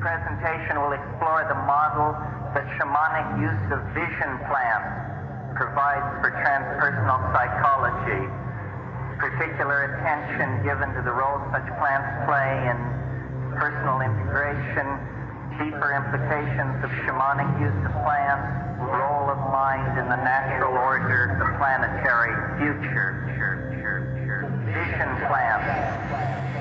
presentation will explore the model that shamanic use of vision plants provides for transpersonal psychology, particular attention given to the role such plants play in personal integration, deeper implications of shamanic use of plants, role of mind in the natural order, the planetary future, vision plants.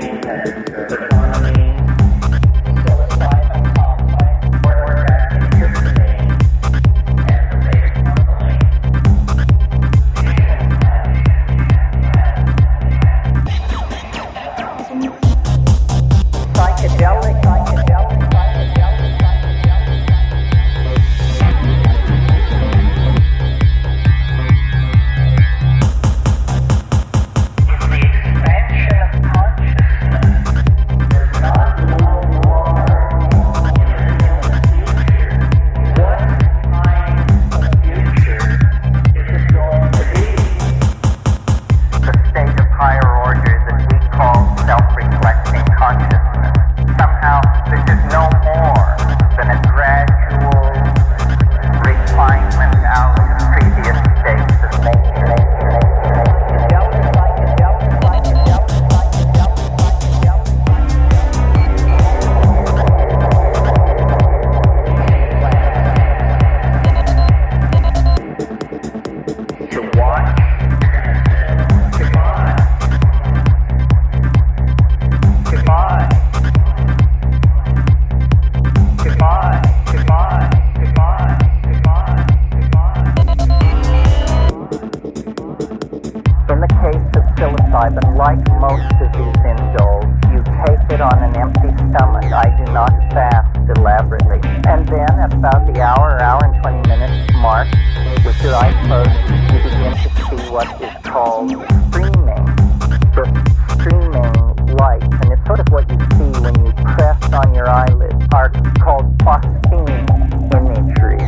that is most of these indoles, you take it on an empty stomach. I do not fast elaborately. And then about the hour, hour and 20 minutes mark, with your eyes closed, you begin to see what is called streaming. the streaming lights. And it's sort of what you see when you press on your eyelids are called phosphene imagery.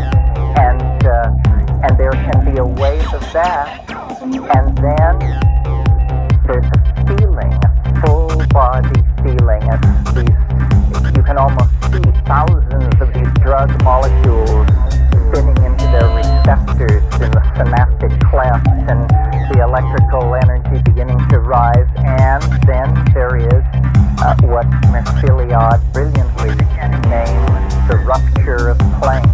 And, uh, and there can be a wave of that. And then feeling, full body feeling. These, you can almost see thousands of these drug molecules spinning into their receptors in the synaptic clefts, and the electrical energy beginning to rise. And then there is uh, what Mircea Eliade brilliantly named the rupture of plane.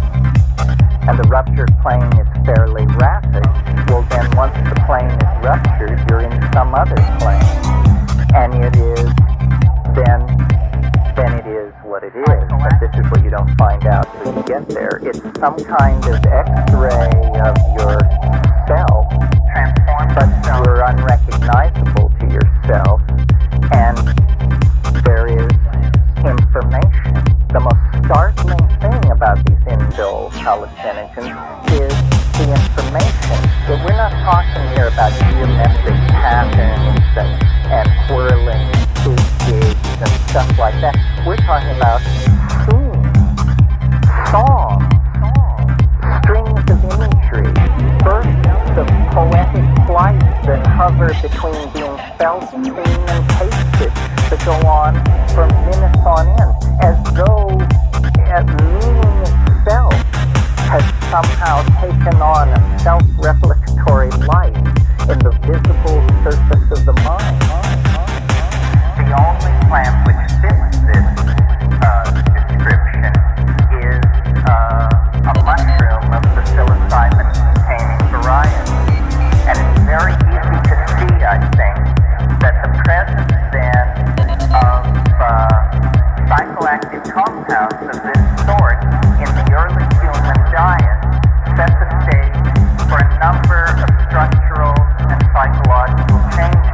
And the rupture plane is fairly rapid. Well, then once the plane is ruptured, you're in some other plane and it is, then then it is what it is. But this is what you don't find out when you get there. It's some kind of X-ray of yourself, Transformed but you're unrecognizable to yourself, and there is information. The most startling thing about these indole hallucinogens is the information. But we're not talking here about geometric patterns that. talking about. bioactive compounds of this sort in the early human diet set the stage for a number of structural and psychological changes.